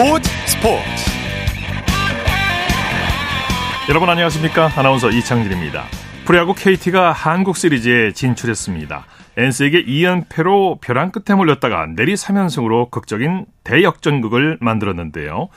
스포츠 스포츠. 여러분 안녕하십니까? 아나운서 이창진입니다. 프로야구 KT가 한국 시리즈에 진출했습니다. NC에게 2연패로 벼랑 끝에 몰렸다가 내리 3연승으로 극적인 대역전극을 만들었는데요.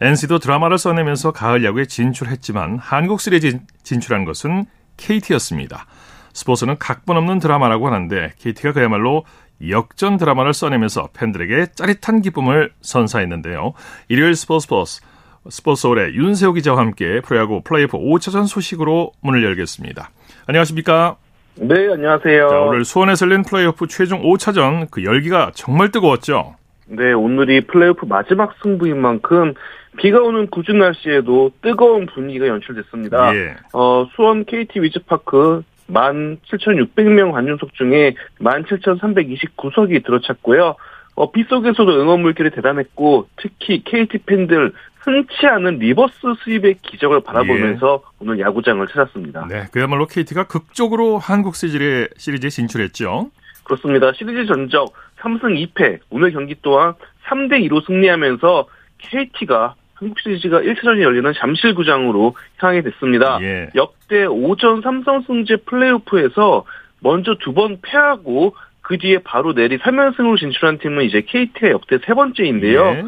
NC도 드라마를 써내면서 가을 야구에 진출했지만 한국 시리즈 진출한 것은 KT였습니다. 스포츠는 각본 없는 드라마라고 하는데 KT가 그야말로 역전 드라마를 써내면서 팬들에게 짜릿한 기쁨을 선사했는데요. 일요일 스포츠 스포츠 스포츠홀의 윤세호 기자와 함께 프로야구 플레이오프 5차전 소식으로 문을 열겠습니다. 안녕하십니까? 네, 안녕하세요. 자, 오늘 수원에서 열린 플레이오프 최종 5차전 그 열기가 정말 뜨거웠죠? 네, 오늘이 플레이오프 마지막 승부인 만큼 비가 오는 궂은 날씨에도 뜨거운 분위기가 연출됐습니다. 예. 어, 수원 KT 위즈파크 17,600명 관중석 중에 17,329석이 들어찼고요. 어, 비 속에서도 응원 물결이 대단했고 특히 KT 팬들 흔치 않은 reverse sweep의 기적을 바라보면서 예. 오늘 야구장을 찾았습니다. 네, 그야말로 KT가 극적으로 한국 시리즈에, 시리즈에 진출했죠. 그렇습니다. 시리즈 전적 3승 2패, 오늘 경기 또한 3대 2로 승리하면서 KT가 한국 시리즈가 1차전이 열리는 잠실구장으로 향하게 됐습니다. 예. 역대 5전 3선 승제 플레이오프에서 먼저 두 번 패하고 그 뒤에 바로 내리 3연승으로 진출한 팀은 이제 KT의 역대 세 번째인데요. 예.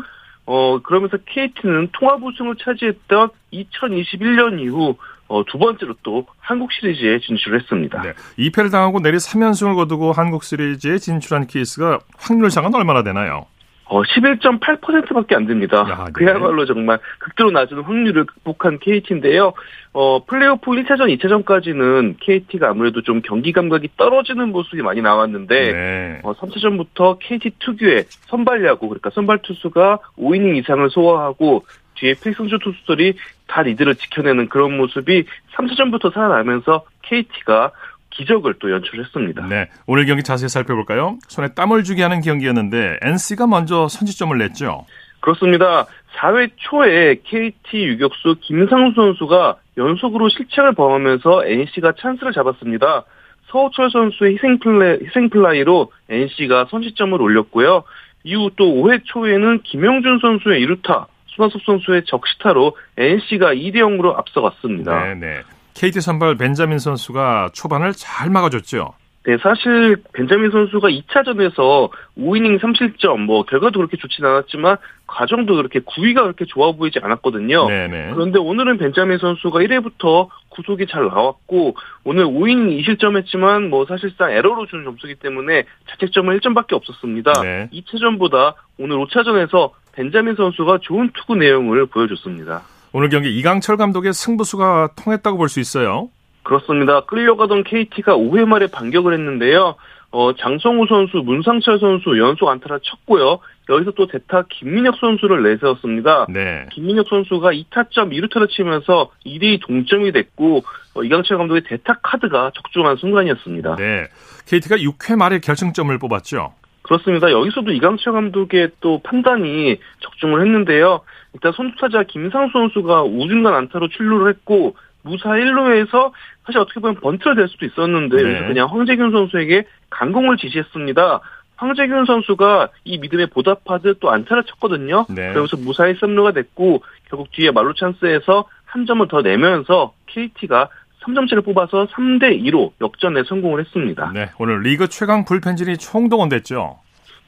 어, 그러면서 KT는 통합 우승을 차지했던 2021년 이후 어, 두 번째로 또 한국 시리즈에 진출했습니다. 네. 2패를 당하고 내리 3연승을 거두고 한국 시리즈에 진출한 케이스가 확률상은 얼마나 되나요? 어, 11.8%밖에 안 됩니다. 야, 네. 그야말로 정말 극도로 낮은 확률을 극복한 KT인데요. 어, 플레이오프 1차전, 2차전까지는 KT가 아무래도 좀 경기 감각이 떨어지는 모습이 많이 나왔는데, 네. 어, 3차전부터 KT 특유의 선발 야구, 그러니까 선발 투수가 5이닝 이상을 소화하고, 뒤에 필승주 투수들이 다 리드를 지켜내는 그런 모습이 3차전부터 살아나면서 KT가 기적을 또 연출했습니다. 네, 오늘 경기 자세히 살펴볼까요? 손에 땀을 주게 하는 경기였는데 NC가 먼저 선취점을 냈죠. 그렇습니다. 4회 초에 KT 유격수 김상수 선수가 연속으로 실책을 범하면서 NC가 찬스를 잡았습니다. 서우철 선수의 희생플레이, 희생플라이로 NC가 선취점을 올렸고요. 이후 또 5회 초에는 김영준 선수의 1루타, 수나섭 선수의 적시타로 NC가 2대 0으로 앞서갔습니다. 네, 네. KT 선발 벤자민 선수가 초반을 잘 막아줬죠. 네, 사실 벤자민 선수가 2차전에서 5이닝 3실점, 뭐 결과도 그렇게 좋진 않았지만 과정도 그렇게 구위가 그렇게 좋아 보이지 않았거든요. 네네. 그런데 오늘은 벤자민 선수가 1회부터 구속이 잘 나왔고 오늘 5이닝 2실점했지만 뭐 사실상 에러로 준 점수기 때문에 자책점은 1점밖에 없었습니다. 네. 2차전보다 오늘 5차전에서 벤자민 선수가 좋은 투구 내용을 보여줬습니다. 오늘 경기 이강철 감독의 승부수가 통했다고 볼 수 있어요. 그렇습니다. 끌려가던 KT가 5회 말에 반격을 했는데요. 어, 장성우 선수, 문상철 선수 연속 안타를 쳤고요. 여기서 또 대타 김민혁 선수를 내세웠습니다. 네. 김민혁 선수가 2타점 2루타를 치면서 2대2 동점이 됐고 어, 이강철 감독의 대타 카드가 적중한 순간이었습니다. 네. KT가 6회 말에 결승점을 뽑았죠. 그렇습니다. 여기서도 이강철 감독의 또 판단이 적중을 했는데요. 일단 선두타자 김상수 선수가 우중간 안타로 출루를 했고 무사 1루에서 사실 어떻게 보면 번트가 될 수도 있었는데 네. 그냥 황재균 선수에게 강공을 지시했습니다. 황재균 선수가 이 믿음에 보답하듯 또 안타를 쳤거든요. 네. 그러면서 무사히 3루가 됐고 결국 뒤에 말루 찬스에서 한 점을 더 내면서 KT가 3점차를 뽑아서 3대 2로 역전에 성공을 했습니다. 네, 오늘 리그 최강 불펜진이 총동원됐죠.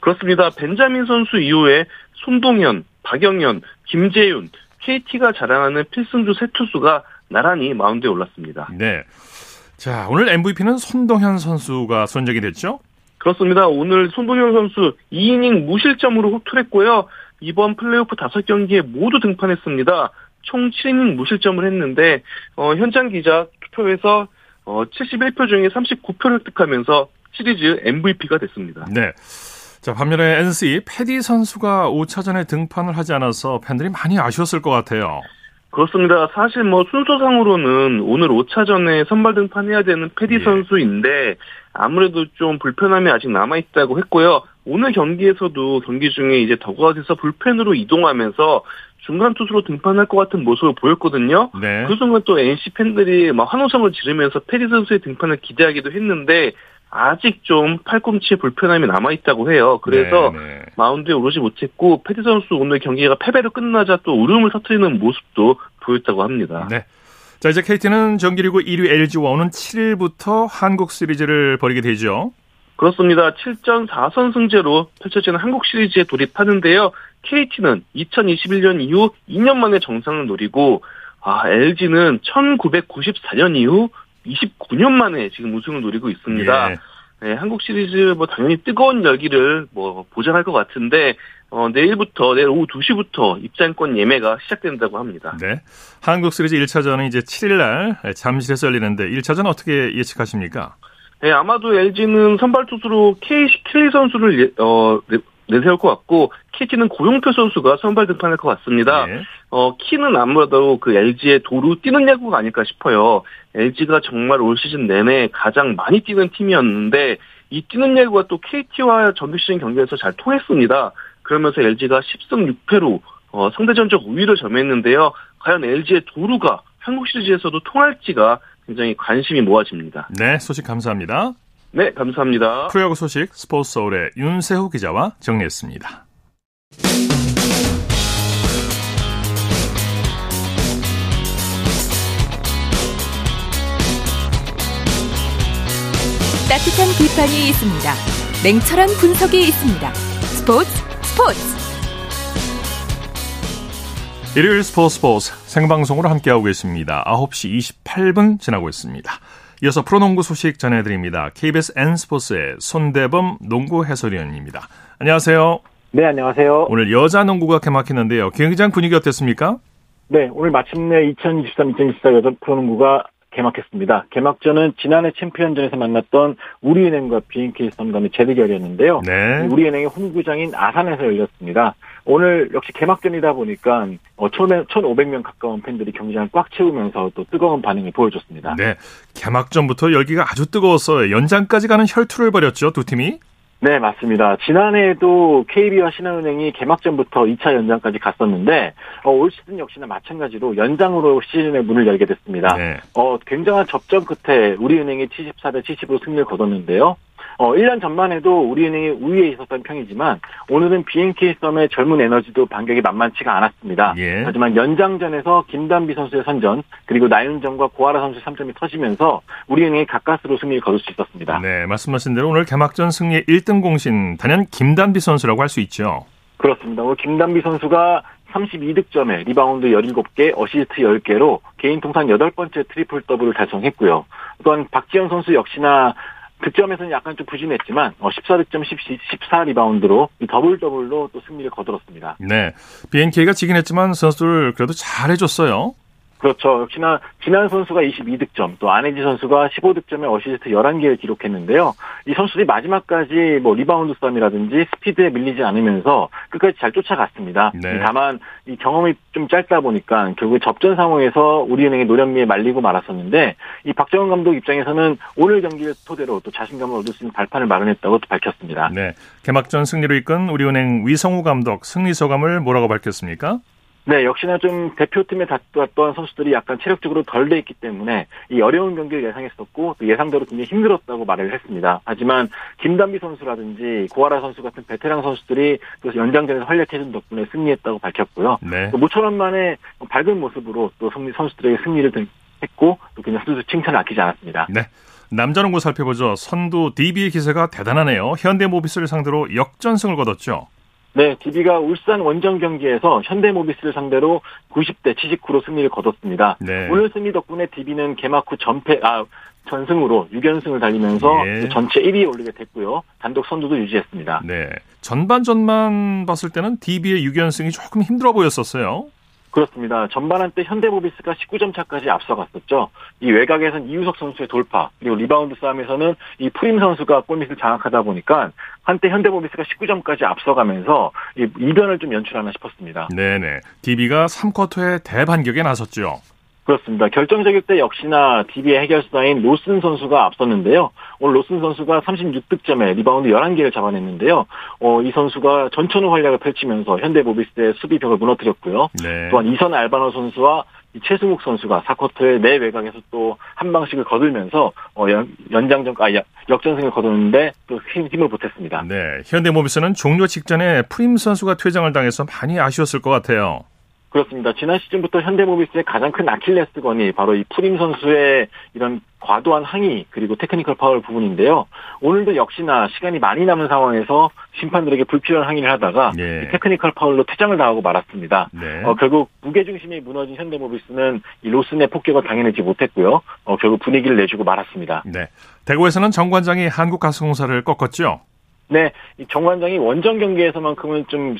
그렇습니다. 벤자민 선수 이후에 손동현, 박영현, 김재윤, KT가 자랑하는 필승주 세 투수가 나란히 마운드에 올랐습니다. 네. 자, 오늘 MVP는 손동현 선수가 선정이 됐죠? 그렇습니다. 오늘 손동현 선수 2이닝 무실점으로 호투했고요. 이번 플레이오프 5경기에 모두 등판했습니다. 총 7이닝 무실점을 했는데 어, 현장 기자 투표에서 어, 71표 중에 39표를 획득하면서 시리즈 MVP가 됐습니다. 네. 자, 반면에 NC 패디 선수가 5차전에 등판을 하지 않아서 팬들이 많이 아쉬웠을 것 같아요. 그렇습니다. 사실 뭐 순서상으로는 오늘 5차전에 선발 등판해야 되는 패디 예. 선수인데 아무래도 좀 불편함이 아직 남아 있다고 했고요. 오늘 경기에서도 경기 중에 이제 더그아웃에서 불펜으로 이동하면서 중간 투수로 등판할 것 같은 모습을 보였거든요. 네. 그 순간 또 NC 팬들이 막 환호성을 지르면서 패디 선수의 등판을 기대하기도 했는데 아직 좀 팔꿈치에 불편함이 남아있다고 해요. 그래서 네네. 네. 마운드에 오르지 못했고 패티 선수 오늘 경기가 패배로 끝나자 또 울음을 터트리는 모습도 보였다고 합니다. 네. 자 이제 KT는 정기리그 1위 LG와 오는 7일부터 한국 시리즈를 벌이게 되죠. 그렇습니다. 7전 4선 승제로 펼쳐지는 한국 시리즈에 돌입하는데요. KT는 2021년 이후 2년 만에 정상을 노리고 아, LG는 1994년 이후 29년 만에 지금 우승을 노리고 있습니다. 예. 네, 한국 시리즈 뭐 당연히 뜨거운 열기를 뭐 보장할 것 같은데 어, 내일부터 내일 오후 2시부터 입장권 예매가 시작된다고 합니다. 네. 한국 시리즈 1차전은 이제 7일 날 잠실에서 열리는데 1차전 어떻게 예측하십니까? 네, 아마도 LG는 선발 투수로 케이시 킬리 선수를 예, 어, 내세울 것 같고 KT는 고용표 선수가 선발 등판할 것 같습니다. 네. 어, 키는 아무래도 그 LG의 도루 뛰는 야구가 아닐까 싶어요. LG가 정말 올 시즌 내내 가장 많이 뛰는 팀이었는데 이 뛰는 야구가 또 KT와 정규 시즌 경기에서 잘 통했습니다. 그러면서 LG가 10승 6패로 어, 상대 전적 우위를 점했는데요. 과연 LG의 도루가 한국 시리즈에서도 통할지가 굉장히 관심이 모아집니다. 네, 소식 감사합니다. 네, 감사합니다. 프로야구 소식 스포츠 서울의 윤세호 기자와 정리했습니다. 따뜻한 비판이 있습니다. 냉철한 분석이 있습니다. 스포츠 스포츠 일요일 스포츠 스포츠 생방송으로 함께하고 계십니다. 9시 28분 지나고 있습니다. 이어서 프로농구 소식 전해드립니다. KBS N스포츠의 손대범 농구 해설위원입니다. 안녕하세요. 네, 안녕하세요. 오늘 여자 농구가 개막했는데요. 경기장 분위기 어땠습니까? 네, 오늘 마침내 2023-2024 여자 프로농구가 개막했습니다. 개막전은 지난해 챔피언전에서 만났던 우리은행과 BNK 썸 간의 재대결이었는데요. 네. 우리은행의 홈구장인 아산에서 열렸습니다. 오늘 역시 개막전이다 보니까 1,500명 어, 가까운 팬들이 경기장을 꽉 채우면서 또 뜨거운 반응을 보여줬습니다. 네. 개막전부터 열기가 아주 뜨거워서 연장까지 가는 혈투를 벌였죠, 두 팀이? 네, 맞습니다. 지난해에도 KB와 신한은행이 개막전부터 2차 연장까지 갔었는데 어, 올 시즌 역시나 마찬가지로 연장으로 시즌의 문을 열게 됐습니다. 네. 어, 굉장한 접전 끝에 우리은행이 74대 70으로 승리를 거뒀는데요. 어, 1년 전만 해도 우리은행이 우위에 있었던 평이지만 오늘은 BNK 썸의 젊은 에너지도 반격이 만만치가 않았습니다. 예. 하지만 연장전에서 김단비 선수의 선전 그리고 나윤정과 고아라 선수의 3점이 터지면서 우리은행이 가까스로 승리를 거둘 수 있었습니다. 네, 말씀하신 대로 오늘 개막전 승리의 1등 공신 단연 김단비 선수라고 할 수 있죠. 그렇습니다. 오늘 김단비 선수가 32득점에 리바운드 17개, 어시스트 10개로 개인 통산 8번째 트리플 더블을 달성했고요. 또한 박지현 선수 역시나 득점에서는 약간 좀 부진했지만 14득점 어, 14리바운드로 더블 더블로 또 승리를 거들었습니다. 네. BNK가 지긴 했지만 선수들 그래도 잘해줬어요. 그렇죠. 역시나 진안 선수가 22득점, 또 안혜지 선수가 15득점에 어시스트 11개를 기록했는데요. 이 선수들이 마지막까지 뭐 리바운드 싸움이라든지 스피드에 밀리지 않으면서 끝까지 잘 쫓아갔습니다. 네. 다만 이 경험이 좀 짧다 보니까 결국 접전 상황에서 우리은행의 노련미에 말리고 말았었는데 이 박정은 감독 입장에서는 오늘 경기를 토대로 또 자신감을 얻을 수 있는 발판을 마련했다고 또 밝혔습니다. 네. 개막전 승리로 이끈 우리은행 위성우 감독 승리 소감을 뭐라고 밝혔습니까? 네, 역시나 좀 대표팀에 다녀왔던 선수들이 약간 체력적으로 덜 돼 있기 때문에 이 어려운 경기를 예상했었고 또 예상대로 굉장히 힘들었다고 말을 했습니다. 하지만 김단비 선수라든지 고아라 선수 같은 베테랑 선수들이 또 연장전에서 활약해준 덕분에 승리했다고 밝혔고요. 네. 또 모처럼 만에 밝은 모습으로 또 승리 선수들에게 승리를 했고 또 그냥 선수 칭찬을 아끼지 않았습니다. 네. 남자농구 살펴보죠. 선두 DB의 기세가 대단하네요. 현대모비스를 상대로 역전승을 거뒀죠. 네, DB가 울산 원정 경기에서 현대모비스를 상대로 90대 79로 승리를 거뒀습니다. 네. 오늘 승리 덕분에 DB는 개막 후 전패, 아, 전승으로 6연승을 달리면서 네. 전체 1위에 오르게 됐고요. 단독 선두도 유지했습니다. 네. 전반전만 봤을 때는 DB의 6연승이 조금 힘들어 보였었어요. 그렇습니다. 전반 한 때 현대모비스가 19점 차까지 앞서갔었죠. 이 외곽에서는 이우석 선수의 돌파, 그리고 리바운드 싸움에서는 이 프림 선수가 골밑을 장악하다 보니까 한때 현대모비스가 19점까지 앞서가면서 이 이변을 좀 연출하나 싶었습니다. 네네. DB가 3쿼터에 대반격에 나섰죠. 그렇습니다. 결정적일 때 역시나 DB의 해결사인 로슨 선수가 앞섰는데요. 오늘 로슨 선수가 36득점에 리바운드 11개를 잡아냈는데요. 어, 이 선수가 전천후 활약을 펼치면서 현대모비스의 수비벽을 무너뜨렸고요. 네. 또한 이선 알바노 선수와 이 최승욱 선수가 4쿼터의 내 외곽에서 또 한 방씩을 거들면서 어, 연, 연장전 아 역전승을 거두는데 또 힘, 힘을 보탰습니다. 네, 현대모비스는 종료 직전에 프림 선수가 퇴장을 당해서 많이 아쉬웠을 것 같아요. 그렇습니다. 지난 시즌부터 현대모비스의 가장 큰 아킬레스건이 바로 이 프림 선수의 이런 과도한 항의 그리고 테크니컬 파울 부분인데요. 오늘도 역시나 시간이 많이 남은 상황에서 심판들에게 불필요한 항의를 하다가 예. 테크니컬 파울로 퇴장을 당하고 말았습니다. 네. 어, 결국 무게중심이 무너진 현대모비스는 이 로슨의 폭격을 당해내지 못했고요. 어, 결국 분위기를 내주고 말았습니다. 네. 대구에서는 정관장이 한국가스공사를 꺾었죠. 네, 이 정관장이 원정 경기에서만큼은 좀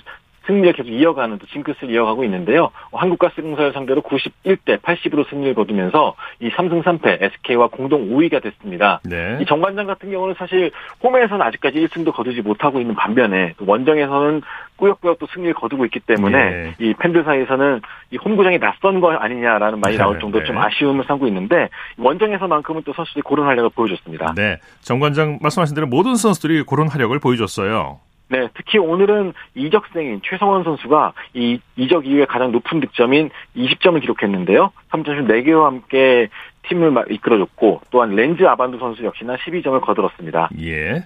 승리를 계속 이어가는 또 징크스를 이어가고 있는데요. 한국가스공사를 상대로 91대 80으로 승리를 거두면서 이 3승 3패 SK와 공동 5위가 됐습니다. 네. 이 정관장 같은 경우는 사실 홈에서는 아직까지 1승도 거두지 못하고 있는 반면에 원정에서는 꾸역꾸역 또 승리를 거두고 있기 때문에 네. 이 팬들 사이에서는 이 홈구장이 낯선 거 아니냐라는 말이 나올 네. 정도로 좀 네. 아쉬움을 삼고 있는데 원정에서만큼은 또 선수들이 고른 활약을 보여줬습니다. 네, 정관장 말씀하신 대로 모든 선수들이 고른 활약을 보여줬어요. 네, 특히 오늘은 이적생인 최성원 선수가 이 이적 이후에 가장 높은 득점인 20점을 기록했는데요. 3점슛 4개와 함께 팀을 이끌어줬고 또한 렌즈 아반두 선수 역시나 12점을 거들었습니다. 예.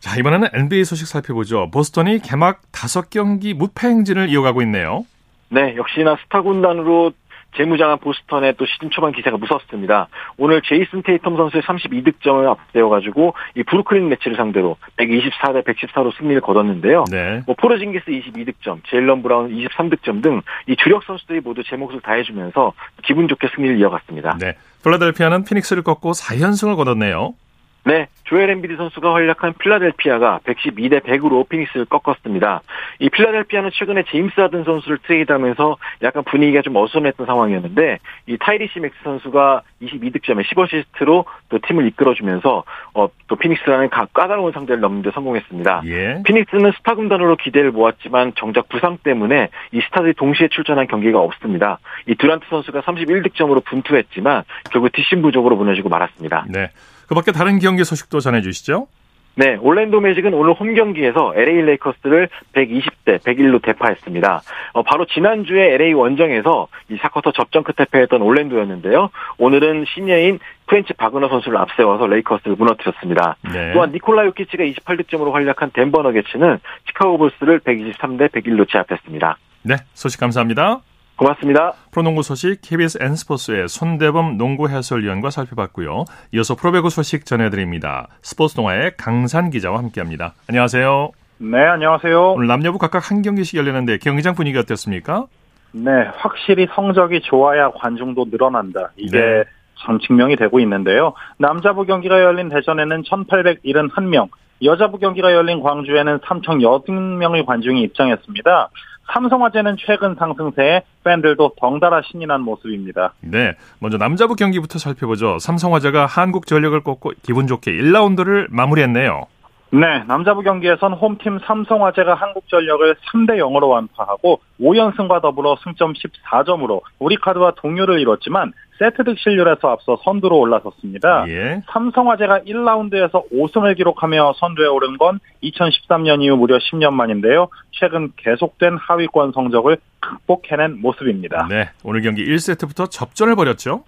자, 이번에는 NBA 소식 살펴보죠. 보스턴이 개막 5경기 무패 행진을 이어가고 있네요. 네, 역시나 스타 군단으로 재무장한 보스턴의 또 시즌 초반 기세가 무섭습니다. 오늘 제이슨 테이텀 선수의 32득점을 앞세워가지고 이 브루클린 네츠를 상대로 124 대 114로 승리를 거뒀는데요. 네. 뭐 포르징기스 22득점, 제일런 브라운 23득점 등 이 주력 선수들이 모두 제 몫을 다해주면서 기분 좋게 승리를 이어갔습니다. 네. 필라델피아는 피닉스를 꺾고 4연승을 거뒀네요. 네, 조엘 엠비디 선수가 활약한 필라델피아가 112대 100으로 피닉스를 꺾었습니다. 이 필라델피아는 최근에 제임스 하든 선수를 트레이드하면서 약간 분위기가 좀 어수선했던 상황이었는데 이 타이리스 맥시 선수가 22득점에 10어시스트로 또 팀을 이끌어주면서 어, 또 피닉스라는 까다로운 상대를 넘는 데 성공했습니다. 예. 피닉스는 스타 군단으로 기대를 모았지만 정작 부상 때문에 이 스타들이 동시에 출전한 경기가 없습니다. 이 듀란트 선수가 31득점으로 분투했지만 결국 뒷심 부족으로 무너지고 말았습니다. 네. 그 밖에 다른 경기 소식도 전해주시죠. 네, 올랜도 매직은 오늘 홈 경기에서 LA 레이커스를 120대 101로 대파했습니다. 어, 바로 지난주에 LA 원정에서 이 4쿼터 접전 끝에 패했던 올랜도였는데요. 오늘은 신예인 프란츠 바그너 선수를 앞세워서 레이커스를 무너뜨렸습니다. 네. 또한 니콜라 요키치가 28득점으로 활약한 덴버 너게츠는 시카고 불스를 123대 101로 제압했습니다. 네, 소식 감사합니다. 고맙습니다. 프로농구 소식 KBS N스포츠의 손대범 농구 해설위원과 살펴봤고요. 이어서 프로배구 소식 전해드립니다. 스포츠 동아의 강산 기자와 함께합니다. 안녕하세요. 네, 안녕하세요. 오늘 남녀부 각각 한 경기씩 열리는데 경기장 분위기 어땠습니까? 네, 확실히 성적이 좋아야 관중도 늘어난다. 이게 네. 전 증명이 되고 있는데요. 남자부 경기가 열린 대전에는 1,871명, 여자부 경기가 열린 광주에는 3,080명의 관중이 입장했습니다. 삼성화재는 최근 상승세에 팬들도 덩달아 신이 난 모습입니다. 네, 먼저 남자부 경기부터 살펴보죠. 삼성화재가 한국전력을 꺾고 기분 좋게 1라운드를 마무리했네요. 네, 남자부 경기에선 홈팀 삼성화재가 한국전력을 3대 0으로 완파하고 5연승과 더불어 승점 14점으로 우리카드와 동률을 이뤘지만 세트 득실률에서 앞서 선두로 올라섰습니다. 예. 삼성화재가 1라운드에서 5승을 기록하며 선두에 오른 건 2013년 이후 무려 10년 만인데요. 최근 계속된 하위권 성적을 극복해낸 모습입니다. 네, 오늘 경기 1세트부터 접전을 벌였죠.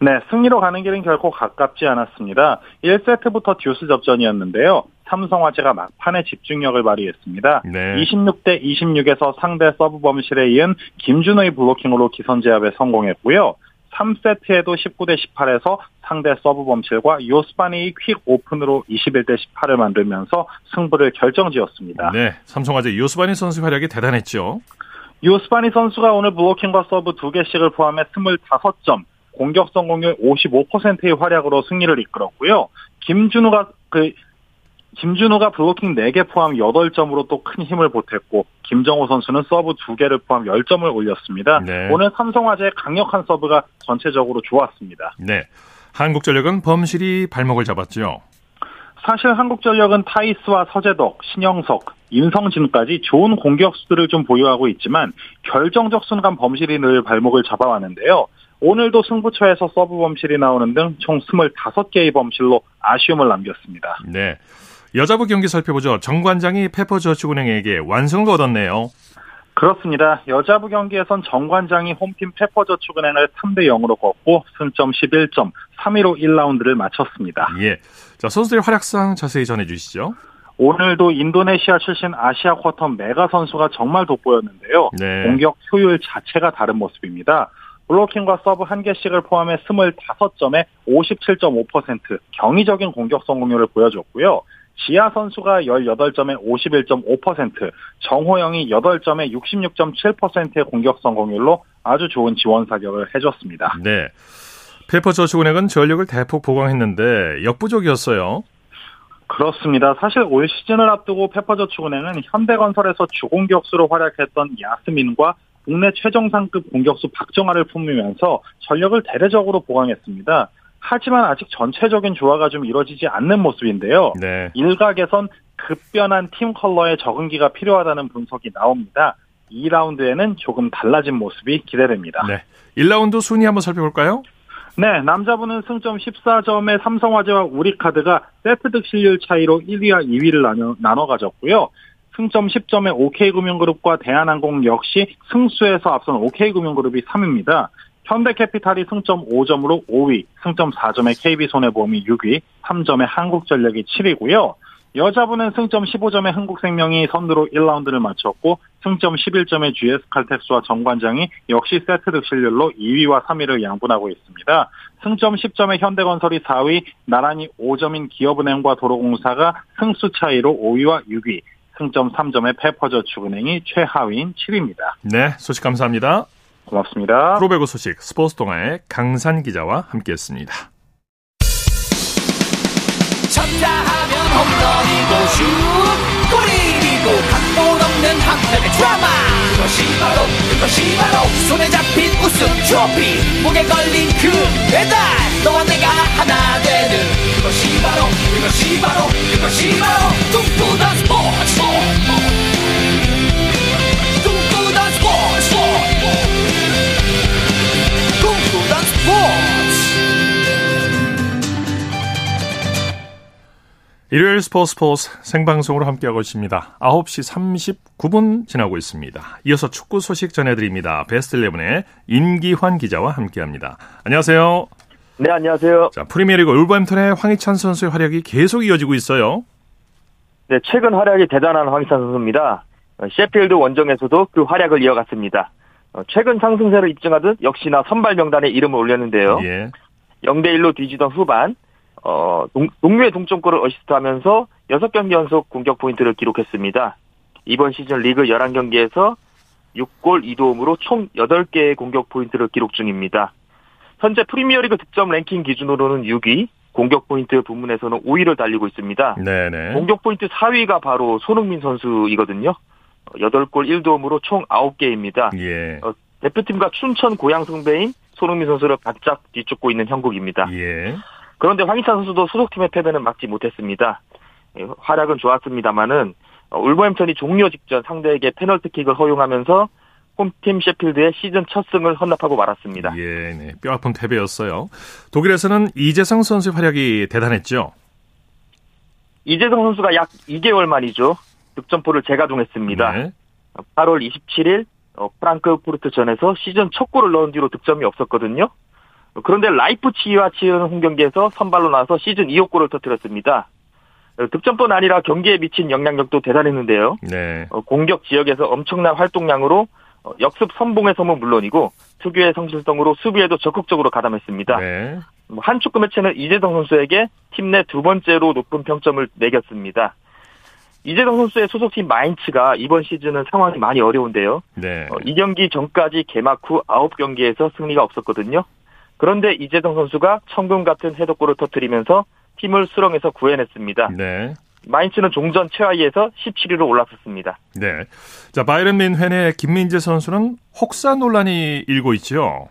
네, 승리로 가는 길은 결코 가깝지 않았습니다. 1세트부터 듀스 접전이었는데요. 삼성화재가 막판에 집중력을 발휘했습니다. 네. 26대 26에서 상대 서브 범실에 이은 김준우의 블로킹으로 기선 제압에 성공했고요. 3세트에도 19대 18에서 상대 서브 범실과 요스바니의 퀵 오픈으로 21대 18을 만들면서 승부를 결정지었습니다. 네, 삼성화재 요스바니 선수 활약이 대단했죠. 요스바니 선수가 오늘 블로킹과 서브 2개씩을 포함해 25점, 공격 성공률 55%의 활약으로 승리를 이끌었고요. 김준우가 그 김준우가 블로킹 4개 포함 8점으로 또 큰 힘을 보탰고 김정호 선수는 서브 2개를 포함 10점을 올렸습니다. 네. 오늘 삼성화재의 강력한 서브가 전체적으로 좋았습니다. 네. 한국전력은 범실이 발목을 잡았죠. 사실 한국전력은 타이스와 서재덕, 신영석, 임성진까지 좋은 공격수들을 좀 보유하고 있지만 결정적 순간 범실이 늘 발목을 잡아왔는데요. 오늘도 승부처에서 서브 범실이 나오는 등 총 25개의 범실로 아쉬움을 남겼습니다. 네. 여자부 경기 살펴보죠. 정관장이 페퍼저축은행에게 완승을 거뒀네요. 그렇습니다. 여자부 경기에선 정관장이 홈팀 페퍼저축은행을 3대 0으로 꺾고 승점 11점, 3위로 1라운드를 마쳤습니다. 예. 자, 선수들의 활약상 자세히 전해 주시죠. 오늘도 인도네시아 출신 아시아 쿼터 메가 선수가 정말 돋보였는데요. 네. 공격 효율 자체가 다른 모습입니다. 블로킹과 서브 한 개씩을 포함해 25점에 57.5% 경이적인 공격 성공률을 보여줬고요. 지아 선수가 18점에 51.5%, 정호영이 8점에 66.7%의 공격 성공률로 아주 좋은 지원 사격을 해줬습니다. 네. 페퍼저축은행은 전력을 대폭 보강했는데 역부족이었어요. 그렇습니다. 사실 올 시즌을 앞두고 페퍼저축은행은 현대건설에서 주공격수로 활약했던 야스민과 국내 최정상급 공격수 박정아를 품으면서 전력을 대대적으로 보강했습니다. 하지만 아직 전체적인 조화가 좀 이루어지지 않는 모습인데요. 네. 일각에선 급변한 팀 컬러에 적응기가 필요하다는 분석이 나옵니다. 2라운드에는 조금 달라진 모습이 기대됩니다. 네. 1라운드 순위 한번 살펴볼까요? 네, 남자분은 승점 14점의 삼성화재와 우리카드가 세트 득 실률 차이로 1위와 2위를 나눠, 나눠 가졌고요. 승점 10점의 OK금융그룹과 대한항공 역시 승수에서 앞선 OK금융그룹이 3위입니다. 현대캐피탈이 승점 5점으로 5위, 승점 4점의 KB손해보험이 6위, 3점의 한국전력이 7위고요. 여자분은 승점 15점의 흥국생명이 선두로 1라운드를 마쳤고 승점 11점의 GS칼텍스와 정관장이 역시 세트 득실률로 2위와 3위를 양분하고 있습니다. 승점 10점의 현대건설이 4위, 나란히 5점인 기업은행과 도로공사가 승수 차이로 5위와 6위, 승점 3점의 페퍼저축은행이 최하위인 7위입니다. 네, 소식 감사합니다. 고맙습니다. 프로배구 소식 스포츠 동아의 강산 기자와 함께했습니다. 쳤다 하면 홈런이고 슛 골이고 각본 없는 한편의 드라마 그것이 바로 그것이 바로 손에 잡힌 우승 트로피 목에 걸린 그 배달 너와 내가 하나 되는 그것이 바로 그것이 바로 그것이 바로 일요일 스포츠 스포츠 생방송으로 함께하고 있습니다. 9시 39분 지나고 있습니다. 이어서 축구 소식 전해드립니다. 베스트 11의 임기환 기자와 함께합니다. 안녕하세요. 네, 안녕하세요. 자, 프리미어리그 울버햄튼의 황희찬 선수의 활약이 계속 이어지고 있어요. 네, 최근 활약이 대단한 황희찬 선수입니다. 셰필드 원정에서도 그 활약을 이어갔습니다. 어, 최근 상승세를 입증하듯 역시나 선발 명단에 이름을 올렸는데요. 예. 0대1로 뒤지던 후반 어, 동, 동료의 동점골을 어시스트하면서 6경기 연속 공격 포인트를 기록했습니다. 이번 시즌 리그 11경기에서 6골 2도움으로 총 8개의 공격 포인트를 기록 중입니다. 현재 프리미어리그 득점 랭킹 기준으로는 6위, 공격 포인트 부문에서는 5위를 달리고 있습니다. 네네. 공격 포인트 4위가 바로 손흥민 선수이거든요. 8골 1도움으로 총 9개입니다. 예. 어, 대표팀과 춘천 고향 승배인 손흥민 선수를 바짝 뒤쫓고 있는 형국입니다. 예. 그런데 황희찬 선수도 소속팀의 패배는 막지 못했습니다. 예, 활약은 좋았습니다만은 어, 울버햄턴이 종료 직전 상대에게 페널티킥을 허용하면서 홈팀 셰필드의 시즌 첫 승을 헌납하고 말았습니다. 예, 네. 뼈아픈 패배였어요. 독일에서는 이재성 선수의 활약이 대단했죠. 이재성 선수가 약 2개월 만이죠. 득점포를 재가동했습니다. 네. 8월 27일 어, 프랑크푸르트전에서 시즌 첫 골을 넣은 뒤로 득점이 없었거든요. 그런데 라이프치히와 치르는 홈경기에서 선발로 나와서 시즌 2호 골을 터뜨렸습니다. 득점뿐 아니라 경기에 미친 영향력도 대단했는데요. 네. 어, 공격 지역에서 엄청난 활동량으로 어, 역습 선봉에서는 물론이고 특유의 성실성으로 수비에도 적극적으로 가담했습니다. 네. 뭐한 축구 매체는 이재동 선수에게 팀 내 두 번째로 높은 평점을 매겼습니다. 이재동 선수의 소속팀 마인츠가 이번 시즌은 상황이 많이 어려운데요. 네. 어, 이 경기 전까지 개막 후 9경기에서 승리가 없었거든요. 그런데 이재동 선수가 천금 같은 헤더골을 터뜨리면서 팀을 수렁에서 구해냈습니다. 네. 마인츠는 종전 최하위에서 17위로 올라섰습니다. 네. 자, 바이런 민회의 김민재 선수는 혹사 논란이 일고 있죠.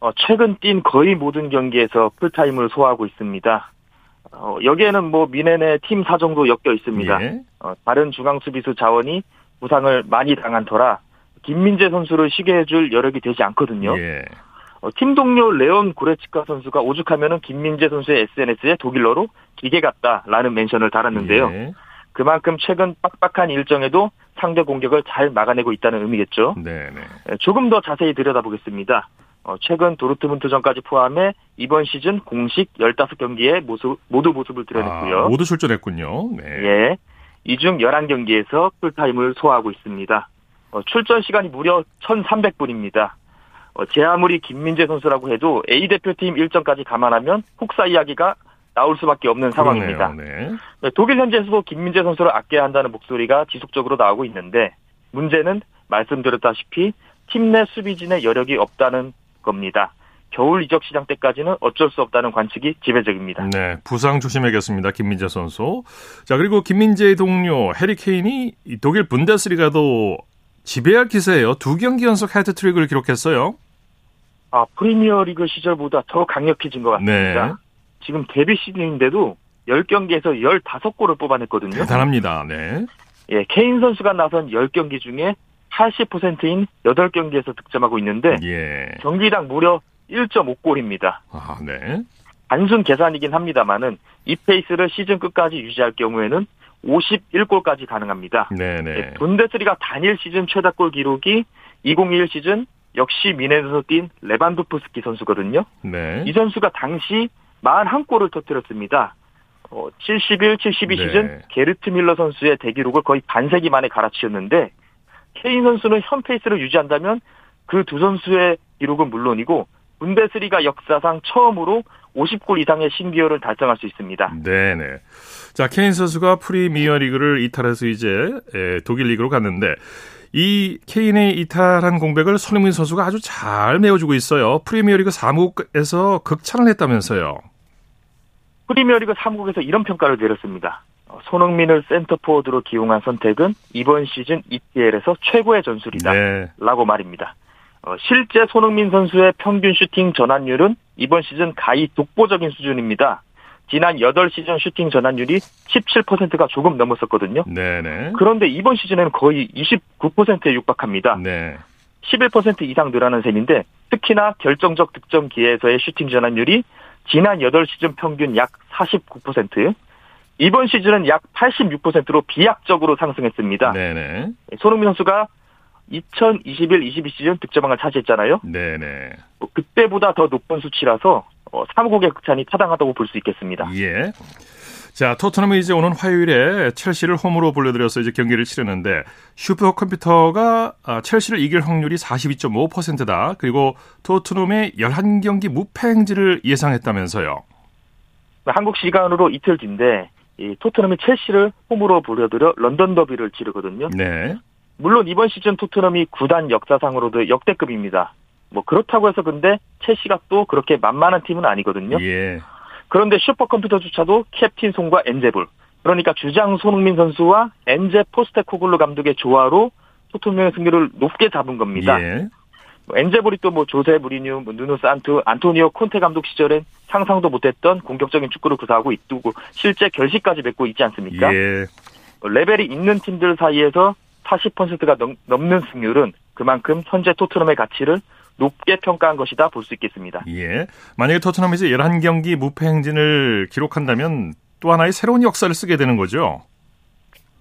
어, 최근 뛴 거의 모든 경기에서 풀타임을 소화하고 있습니다. 어, 여기에는 뭐 미넨의 팀 사정도 엮여 있습니다. 예. 어, 다른 중앙 수비수 자원이 부상을 많이 당한 터라 김민재 선수를 쉬게 해줄 여력이 되지 않거든요. 예. 어, 팀 동료 레온 고레치카 선수가 오죽하면은 김민재 선수의 SNS에 독일어로 기계 같다라는 멘션을 달았는데요. 예. 그만큼 최근 빡빡한 일정에도 상대 공격을 잘 막아내고 있다는 의미겠죠. 네, 네. 조금 더 자세히 들여다보겠습니다. 어, 최근 도르트문트전까지 포함해 이번 시즌 공식 15경기에 모습, 모두 모습을 드러냈고요. 아, 모두 출전했군요. 네. 예. 이중 11경기에서 풀타임을 소화하고 있습니다. 어, 출전 시간이 무려 1,300분입니다. 어, 제 아무리 김민재 선수라고 해도 A대표팀 일정까지 감안하면 혹사 이야기가 나올 수밖에 없는 상황입니다. 네. 네. 독일 현지에서도 김민재 선수를 아껴야 한다는 목소리가 지속적으로 나오고 있는데 문제는 말씀드렸다시피 팀 내 수비진의 여력이 없다는 겁니다. 겨울 이적 시장 때까지는 어쩔 수 없다는 관측이 지배적입니다. 네, 부상 조심해야겠습니다. 김민재 선수. 자, 그리고 김민재의 동료 해리 케인이 독일 분데스리가도 지배할 기세예요. 두 경기 연속 헤드트릭을 기록했어요. 아, 프리미어리그 시절보다 더 강력해진 것 같습니다. 네. 지금 데뷔 시즌인데도 10경기에서 15골을 뽑아냈거든요. 대단합니다. 네. 예, 케인 선수가 나선 10경기 중에 80%인 8경기에서 득점하고 있는데 예. 경기당 무려 1.5골입니다. 아, 네. 단순 계산이긴 합니다만은 이 페이스를 시즌 끝까지 유지할 경우에는 51골까지 가능합니다. 네네. 예, 분데스리가 단일 시즌 최다골 기록이 2021 시즌 역시 뮌헨에서 뛴 레반도프스키 선수거든요. 네. 이 선수가 당시 41골을 터뜨렸습니다. 어, 71, 72 네. 시즌 게르트 뮐러 선수의 대기록을 거의 반세기 만에 갈아치웠는데 케인 선수는 현 페이스를 유지한다면 그 두 선수의 기록은 물론이고 분데스리가 역사상 처음으로 50골 이상의 신기록을 달성할 수 있습니다. 네네. 자, 케인 선수가 프리미어 리그를 이탈해서 이제 독일 리그로 갔는데 이 케인의 이탈한 공백을 손흥민 선수가 아주 잘 메워주고 있어요. 프리미어 리그 사무국에서 극찬을 했다면서요. 프리미어 리그 사무국에서 이런 평가를 내렸습니다. 어, 손흥민을 센터포워드로 기용한 선택은 이번 시즌 EPL에서 최고의 전술이다. 네. 라고 말입니다. 어, 실제 손흥민 선수의 평균 슈팅 전환율은 이번 시즌 가히 독보적인 수준입니다. 지난 8시즌 슈팅 전환율이 17%가 조금 넘었었거든요. 네네. 그런데 이번 시즌에는 거의 29%에 육박합니다. 네. 11% 이상 늘어난 셈인데 특히나 결정적 득점 기회에서의 슈팅 전환율이 지난 8시즌 평균 약 49%, 이번 시즌은 약 86%로 비약적으로 상승했습니다. 네네. 손흥민 선수가 2021-22 시즌 득점왕을 차지했잖아요. 네네. 뭐 그때보다 더 높은 수치라서 어, 사무국의 극찬이 타당하다고 볼 수 있겠습니다. 예. 자, 토트넘이 이제 오는 화요일에 첼시를 홈으로 불러들여서 이제 경기를 치르는데 슈퍼컴퓨터가 아, 첼시를 이길 확률이 42.5%다. 그리고 토트넘의 11경기 무패 행진을 예상했다면서요. 한국 시간으로 이틀 뒤인데 이 토트넘이 첼시를 홈으로 불러들여 런던 더비를 치르거든요. 네. 물론 이번 시즌 토트넘이 구단 역사상으로도 역대급입니다. 뭐 그렇다고 해서 근데 첼시가 또 그렇게 만만한 팀은 아니거든요. 예. 그런데 슈퍼컴퓨터조차도 캡틴 송과 엔제볼 그러니까 주장 손흥민 선수와 엔제 포스테코글루 감독의 조화로 토트넘의 승리를 높게 잡은 겁니다. 예. 뭐 엔제볼이 또 뭐 조세 무리뉴, 뭐 누누 산투, 안토니오 콘테 감독 시절엔 상상도 못했던 공격적인 축구를 구사하고 있고 실제 결실까지 맺고 있지 않습니까? 예. 뭐 레벨이 있는 팀들 사이에서 40%가 넘, 넘는 승률은 그만큼 현재 토트넘의 가치를 높게 평가한 것이다 볼 수 있겠습니다. 예. 만약에 토트넘이 이제 11경기 무패 행진을 기록한다면 또 하나의 새로운 역사를 쓰게 되는 거죠.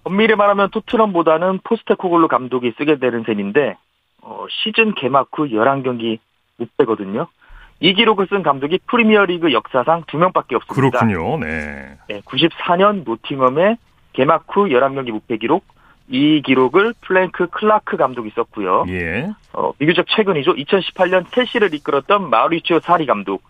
엄밀히 말하면 토트넘보다는 포스테코글루 감독이 쓰게 되는 셈인데 어, 시즌 개막 후 11경기 무패거든요. 이 기록을 쓴 감독이 프리미어리그 역사상 두 명밖에 없습니다. 그렇군요. 네. 네 94년 노팅엄의 개막 후 11경기 무패 기록, 이 기록을 프랭크 클라크 감독이 썼고요. 예. 어, 비교적 최근이죠. 2018년 첼시를 이끌었던 마우리치오 사리 감독.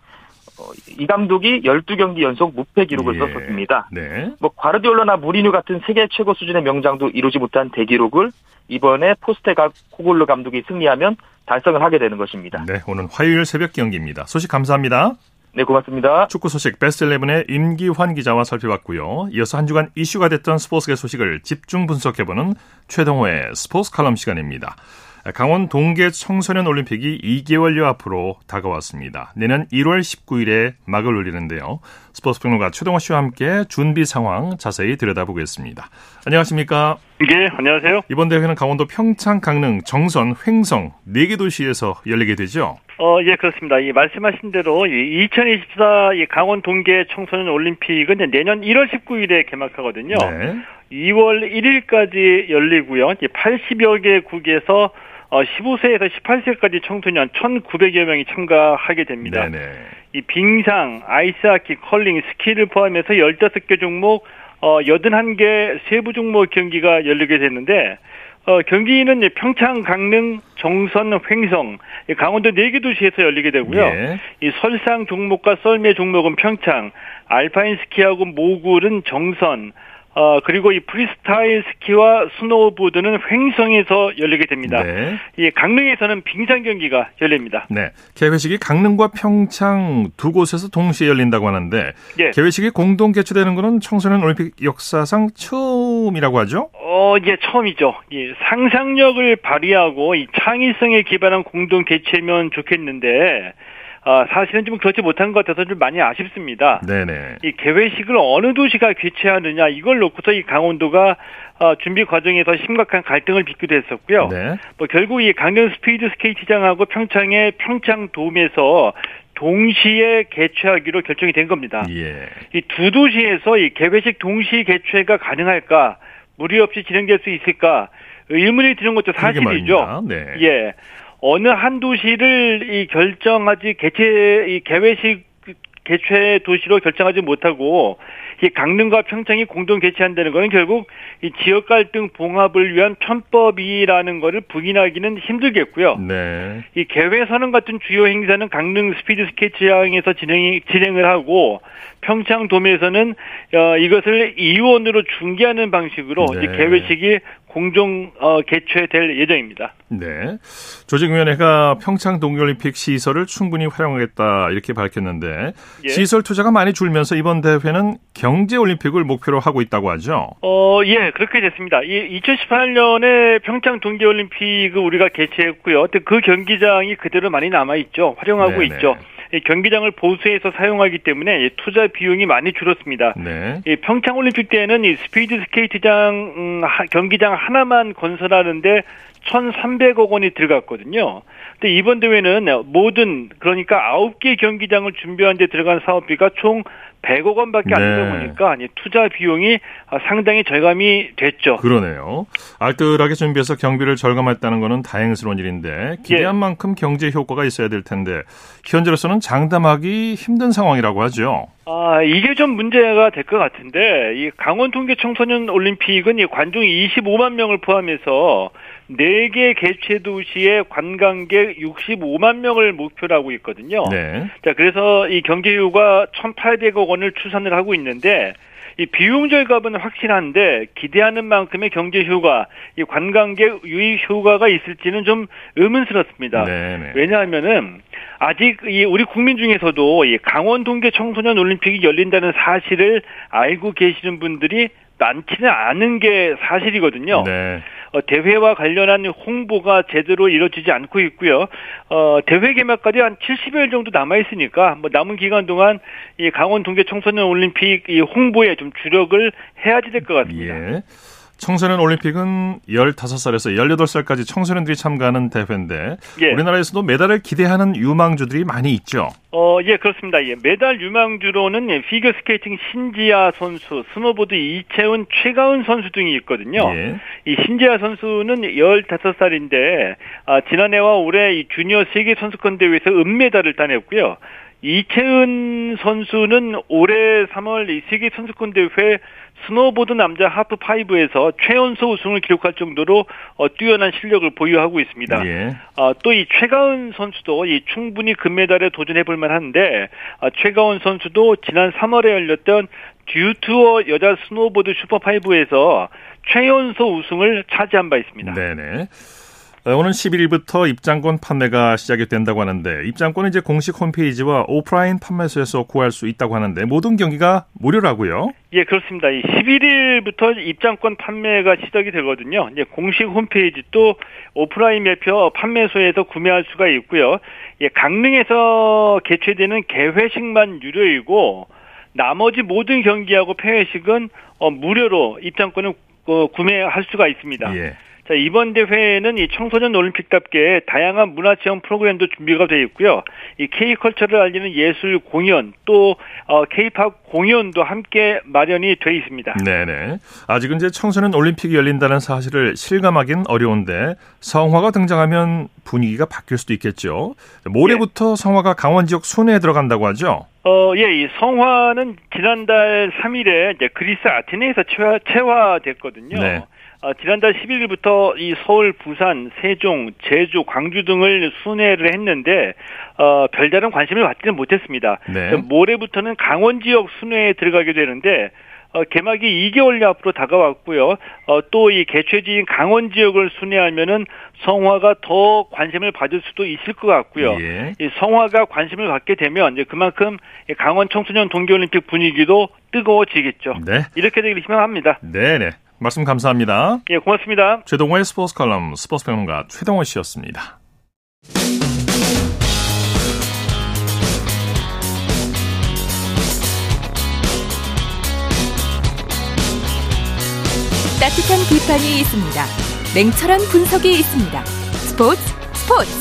어, 이 감독이 12경기 연속 무패 기록을 예. 썼었습니다. 네. 뭐 과르디올라나 무리뉴 같은 세계 최고 수준의 명장도 이루지 못한 대기록을 이번에 포스테가 코골르 감독이 승리하면 달성을 하게 되는 것입니다. 네, 오늘 화요일 새벽 경기입니다. 소식 감사합니다. 네, 고맙습니다. 축구 소식 베스트 11의 임기환 기자와 살펴봤고요. 이어서 한 주간 이슈가 됐던 스포츠계 소식을 집중 분석해보는 최동호의 스포츠 칼럼 시간입니다. 강원 동계 청소년 올림픽이 2개월여 앞으로 다가왔습니다. 내년 1월 19일에 막을 올리는데요. 스포츠 평론가 최동호 씨와 함께 준비 상황 자세히 들여다보겠습니다. 안녕하십니까? 예, 안녕하세요. 이번 대회는 강원도 평창, 강릉, 정선, 횡성 4개 도시에서 열리게 되죠? 어, 예, 그렇습니다. 이 말씀하신 대로 이 2024 강원 동계 청소년 올림픽은 내년 1월 19일에 개막하거든요. 네. 2월 1일까지 열리고요. 80여 개국에서 15세에서 어, 18세까지 청소년 1,900여 명이 참가하게 됩니다. 네네. 이 빙상, 아이스하키, 컬링, 스키를 포함해서 15개 종목 어, 81개 세부 종목 경기가 열리게 됐는데, 어, 경기는 평창, 강릉, 정선, 횡성, 강원도 4개 도시에서 열리게 되고요. 예. 이 설상 종목과 썰매 종목은 평창, 알파인 스키하고 모굴은 정선, 어, 그리고 이 프리스타일 스키와 스노우보드는 횡성에서 열리게 됩니다. 네. 이 강릉에서는 빙상 경기가 열립니다. 네. 개회식이 강릉과 평창 두 곳에서 동시에 열린다고 하는데 예. 개회식이 공동 개최되는 것은 청소년 올림픽 역사상 처음이라고 하죠? 어, 예, 처음이죠. 예, 상상력을 발휘하고 이 창의성에 기반한 공동 개최면 좋겠는데 어, 사실은 좀 그렇지 못한 것 같아서 좀 많이 아쉽습니다. 네네. 이 개회식을 어느 도시가 개최하느냐 이걸 놓고서 이 강원도가 어, 준비 과정에서 심각한 갈등을 빚기도 했었고요. 네. 뭐 결국 이 강릉 스피드 스케이트장하고 평창의 평창 돔에서 동시에 개최하기로 결정이 된 겁니다. 예. 이 두 도시에서 이 개회식 동시 개최가 가능할까, 무리 없이 진행될 수 있을까 의문이 드는 것도 사실이죠. 네. 예. 어느 한 도시를 이 결정하지 개최 이 개회식 개최 도시로 결정하지 못하고 이 강릉과 평창이 공동 개최한다는 것은 결국 이 지역 갈등 봉합을 위한 편법이라는 것을 부인하기는 힘들겠고요. 네. 이 개회 선언 같은 주요 행사는 강릉 스피드 스케치장에서 진행 진행을 하고 평창 도매에서는 어, 이것을 이원으로 중계하는 방식으로 네. 이 개회식이 공정 어, 개최될 예정입니다. 네. 조직위원회가 평창 동계올림픽 시설을 충분히 활용하겠다 이렇게 밝혔는데 예. 시설 투자가 많이 줄면서 이번 대회는 경제 올림픽을 목표로 하고 있다고 하죠. 어, 예, 그렇게 됐습니다. 이 2018년에 평창 동계올림픽을 우리가 개최했고요. 그 경기장이 그대로 많이 남아 있죠. 활용하고 네네. 있죠. 경기장을 보수해서 사용하기 때문에 투자 비용이 많이 줄었습니다. 네. 평창 올림픽 때는 이 스피드 스케이트장 음, 경기장 하나만 건설하는데 1,300억 원이 들어갔거든요. 근데 이번 대회는 모든 그러니까 9개 경기장을 준비하는 데 들어간 사업비가 총 100억 원밖에 안 되다 네. 보니까 투자 비용이 상당히 절감이 됐죠. 그러네요. 알뜰하게 준비해서 경비를 절감했다는 것은 다행스러운 일인데 기대한 예. 만큼 경제 효과가 있어야 될 텐데 현재로서는 장담하기 힘든 상황이라고 하죠. 아, 이게 좀 문제가 될 것 같은데, 이 강원 통계 청소년 올림픽은 이 관중 25만 명을 포함해서 4개 개최 도시의 관광객 65만 명을 목표로 하고 있거든요. 네. 자, 그래서 이 경제효가 1,800억 원을 추산을 하고 있는데, 이 비용 절감은 확실한데 기대하는 만큼의 경제 효과, 이 관광객 유입 효과가 있을지는 좀 의문스럽습니다. 네네. 네. 왜냐하면은 아직 이 우리 국민 중에서도 이 강원 동계 청소년 올림픽이 열린다는 사실을 알고 계시는 분들이 많지는 않은 게 사실이거든요. 네. 어, 대회와 관련한 홍보가 제대로 이루어지지 않고 있고요. 어, 대회 개막까지 한 70일 정도 남아 있으니까 뭐 남은 기간 동안 이 강원 동계 청소년 올림픽 이 홍보에 좀 주력을 해야지 될 것 같습니다. 예. 청소년 올림픽은 15살에서 18살까지 청소년들이 참가하는 대회인데 예. 우리나라에서도 메달을 기대하는 유망주들이 많이 있죠. 어, 예, 그렇습니다. 예, 메달 유망주로는 예, 피겨 스케이팅 신지아 선수, 스노보드 이채운, 최가은 선수 등이 있거든요. 예. 이 신지아 선수는 15살인데 아, 지난해와 올해 이 주니어 세계 선수권 대회에서 은메달을 따냈고요. 이채운 선수는 올해 3월 이 세계 선수권 대회 스노보드 남자 하프 파이프에서 최연소 우승을 기록할 정도로 어, 뛰어난 실력을 보유하고 있습니다. 예. 어, 또 이 최가은 선수도 이 충분히 금메달에 도전해 볼 만한데 어, 최가은 선수도 지난 3월에 열렸던 듀투어 여자 스노보드 슈퍼파이프에서 최연소 우승을 차지한 바 있습니다. 네네. 어, 오는 11일부터 입장권 판매가 시작이 된다고 하는데 입장권은 이제 공식 홈페이지와 오프라인 판매소에서 구할 수 있다고 하는데 모든 경기가 무료라고요? 예, 그렇습니다. 11일부터 입장권 판매가 시작이 되거든요. 이제 공식 홈페이지 또 오프라인 매표 판매소에서 구매할 수가 있고요. 예, 강릉에서 개최되는 개회식만 유료이고 나머지 모든 경기하고 폐회식은 어, 무료로 입장권을 어, 구매할 수가 있습니다. 예. 자, 이번 대회는 이 청소년 올림픽답게 다양한 문화 체험 프로그램도 준비가 되어 있고요. 이 K컬처를 알리는 예술 공연 또 어, K팝 공연도 함께 마련이 돼 있습니다. 네네. 아직은 이제 청소년 올림픽이 열린다는 사실을 실감하긴 어려운데 성화가 등장하면 분위기가 바뀔 수도 있겠죠. 모레부터 예. 성화가 강원 지역 순회에 들어간다고 하죠. 어, 예, 이 성화는 지난달 3일에 이제 그리스 아테네에서 체화, 체화됐거든요. 네. 어, 지난달 11일부터 이 서울, 부산, 세종, 제주, 광주 등을 순회를 했는데 어, 별다른 관심을 받지는 못했습니다. 네. 모레부터는 강원 지역 순회에 들어가게 되는데 어, 개막이 2개월 앞으로 다가왔고요. 어, 또 이 개최지인 강원 지역을 순회하면은 성화가 더 관심을 받을 수도 있을 것 같고요. 예. 이 성화가 관심을 받게 되면 이제 그만큼 강원 청소년 동계올림픽 분위기도 뜨거워지겠죠. 네. 이렇게 되길 희망합니다. 네네. 말씀 감사합니다. 예, 고맙습니다. 최동호의 스포츠 칼럼 스포츠 평론가 최동호 씨였습니다. 따뜻한 비판이 있습니다. 냉철한 분석이 있습니다. 스포츠 스포츠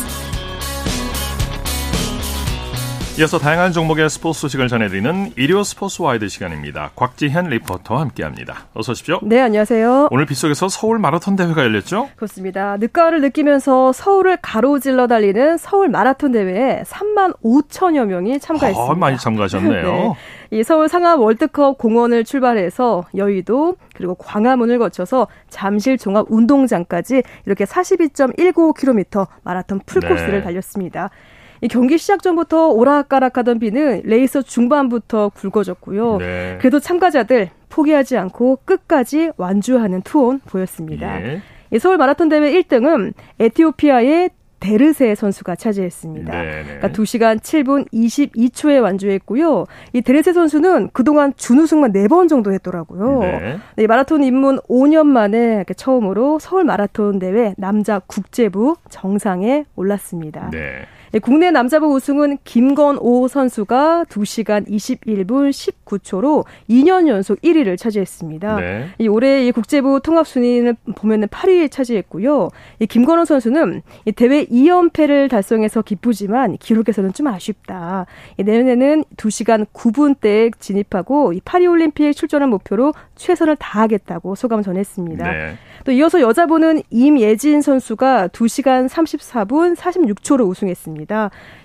이어서 다양한 종목의 스포츠 소식을 전해드리는 일요 스포츠 와이드 시간입니다. 곽지현 리포터와 함께합니다. 어서 오십시오. 네, 안녕하세요. 오늘 빗속에서 서울 마라톤 대회가 열렸죠? 그렇습니다. 늦가을을 느끼면서 서울을 가로질러 달리는 서울 마라톤 대회에 3만 5천여 명이 참가했습니다. 아, 많이 참가하셨네요. 네. 이 서울 상암 월드컵 공원을 출발해서 여의도 그리고 광화문을 거쳐서 잠실 종합 운동장까지 이렇게 42.19km 마라톤 풀코스를 네. 달렸습니다. 이 경기 시작 전부터 오락가락하던 비는 레이서 중반부터 굵어졌고요. 네. 그래도 참가자들 포기하지 않고 끝까지 완주하는 투혼 보였습니다. 예. 이 서울 마라톤 대회 1등은 에티오피아의 데르세 선수가 차지했습니다. 네네. 그러니까 2시간 7분 22초에 완주했고요. 이 데르세 선수는 그동안 준우승만 4번 정도 했더라고요. 네. 네, 마라톤 입문 5년 만에 처음으로 서울 마라톤 대회 남자 국제부 정상에 올랐습니다. 네. 네, 국내 남자부 우승은 김건오 선수가 2시간 21분 19초로 2년 연속 1위를 차지했습니다. 네. 이 올해 이 국제부 통합 순위는 보면은 8위에 차지했고요. 이 김건호 선수는 이 대회 2연패를 달성해서 기쁘지만 기록에서는 좀 아쉽다. 이 내년에는 2시간 9분대에 진입하고 이 파리 올림픽 출전을 목표로 최선을 다하겠다고 소감 전했습니다. 네. 또 이어서 여자부는 임예진 선수가 2시간 34분 46초로 우승했습니다.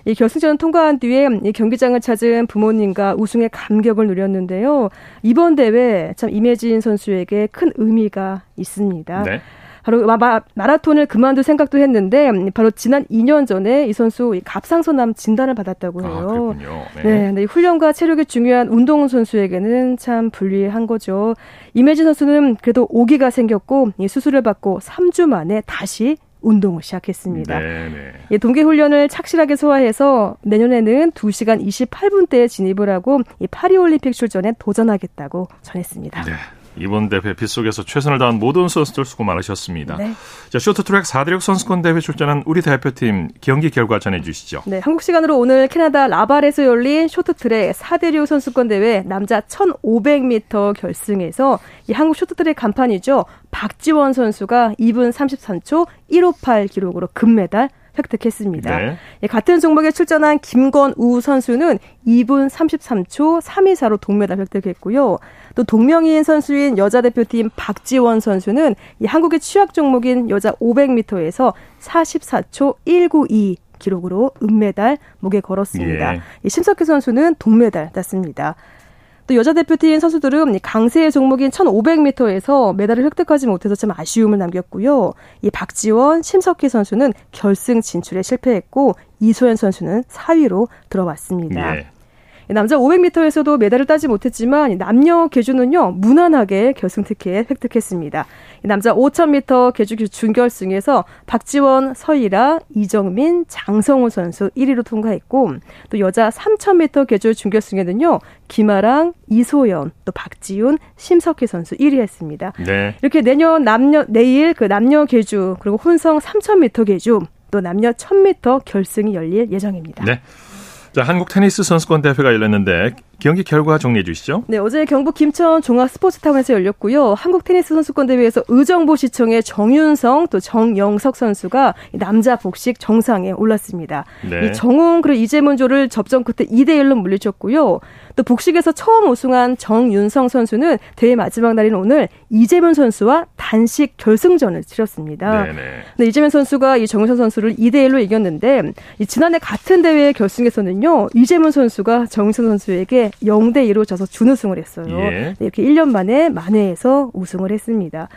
이 결승전을 통과한 뒤에 이 경기장을 찾은 부모님과 우승의 감격을 누렸는데요. 이번 대회 참 임예진 선수에게 큰 의미가 있습니다. 네. 바로 마, 마라톤을 그만둘 생각도 했는데 바로 지난 2년 전에 이 선수 갑상선암 진단을 받았다고 아, 해요. 아, 네. 네, 훈련과 체력이 중요한 운동 선수에게는 참 불리한 거죠. 임혜진 선수는 그래도 오기가 생겼고 이 수술을 받고 3주 만에 다시 운동을 시작했습니다. 예, 동계 훈련을 착실하게 소화해서 내년에는 2시간 28분대에 진입을 하고 이 파리 올림픽 출전에 도전하겠다고 전했습니다. 네. 이번 대회 빗속에서 최선을 다한 모든 선수들 수고 많으셨습니다. 네. 자, 쇼트트랙 4대륙 선수권 대회 출전한 우리 대표팀 경기 결과 전해 주시죠. 네, 한국 시간으로 오늘 캐나다 라발에서 열린 쇼트트랙 4대륙 선수권 대회 남자 1500m 결승에서 이 한국 쇼트트랙 간판이죠. 박지원 선수가 2분 33초 158 기록으로 금메달 획득했습니다. 네. 예, 같은 종목에 출전한 김건우 선수는 2분 33초 3위사로 동메달 획득했고요. 또 동명이인 선수인 여자 대표팀 박지원 선수는 이 한국의 취약 종목인 여자 500m에서 44초 192 기록으로 은메달 목에 걸었습니다. 예. 이 심석희 선수는 동메달 땄습니다. 또 여자 대표팀 선수들은 강세의 종목인 1500m에서 메달을 획득하지 못해서 참 아쉬움을 남겼고요. 이 박지원, 심석희 선수는 결승 진출에 실패했고 이소연 선수는 4위로 들어왔습니다. 예. 남자 500m에서도 메달을 따지 못했지만 남녀 계주는요 무난하게 결승 티켓 획득했습니다. 남자 5000m 계주 준결승에서 박지원, 서희라, 이정민, 장성호 선수 1위로 통과했고 또 여자 3000m 계주 준결승에는요 김아랑, 이소연, 또 박지훈, 심석희 선수 1위 했습니다. 네. 이렇게 내년 남녀 내일 그 남녀 계주 그리고 혼성 3000m 계주 또 남녀 1000m 결승이 열릴 예정입니다. 네. 자, 한국 테니스 선수권 대회가 열렸는데 경기 결과 정리해 주시죠. 네, 어제 경북 김천 종합 스포츠타운에서 열렸고요. 한국 테니스 선수권 대회에서 의정부 시청의 정윤성 또 정영석 선수가 남자 복식 정상에 올랐습니다. 네. 이 정웅 그리고 이재문조를 접전 끝에 2대 1로 물리쳤고요. 또 복식에서 처음 우승한 정윤성 선수는 대회 마지막 날인 오늘 이재문 선수와 단식 결승전을 치렀습니다. 네네. 네, 이재문 선수가 이 정윤성 선수를 2대 1로 이겼는데 지난해 같은 대회 결승에서는요. 이재문 선수가 정윤성 선수에게 0대 2로 져서 준우승을 했어요. 예. 네, 이렇게 1년 만에 만회해서 우승을 했습니다.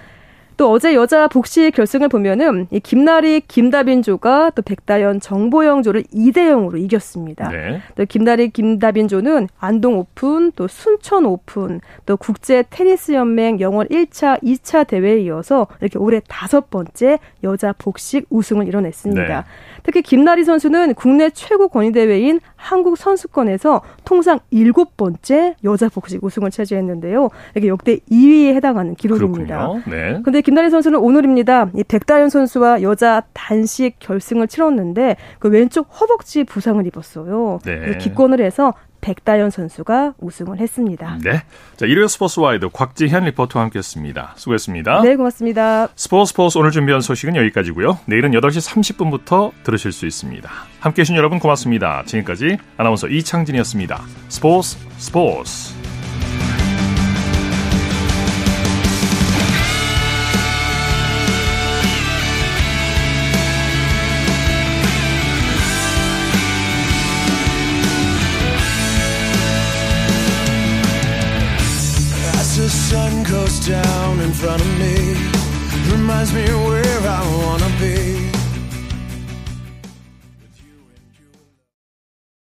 또 어제 여자 복식 결승을 보면은 이 김나리 김다빈조가 또 백다연 정보영조를 2대 0으로 이겼습니다. 네. 또 김나리 김다빈조는 안동 오픈, 또 순천 오픈, 또 국제 테니스 연맹 영월 1차, 2차 대회에 이어서 이렇게 올해 다섯 번째 여자 복식 우승을 이뤄냈습니다. 네. 특히 김나리 선수는 국내 최고 권위 대회인 한국 선수권에서 통상 일곱 번째 여자 복식 우승을 차지했는데요. 이게 역대 2위에 해당하는 기록입니다. 네. 근데 김나리 선수는 오늘입니다. 이 백다현 선수와 여자 단식 결승을 치렀는데 그 왼쪽 허벅지 부상을 입었어요. 네. 기권을 해서 백다연 선수가 우승을 했습니다. 네. 자, 일요일 스포츠 와이드 곽지현 리포터와 함께 했습니다. 수고했습니다. 네, 고맙습니다. 스포츠 스포츠 오늘 준비한 소식은 여기까지고요. 내일은 8시 30분부터 들으실 수 있습니다. 함께 해 주신 여러분 고맙습니다. 지금까지 아나운서 이창진이었습니다. 스포츠 스포츠. Front of me. Reminds me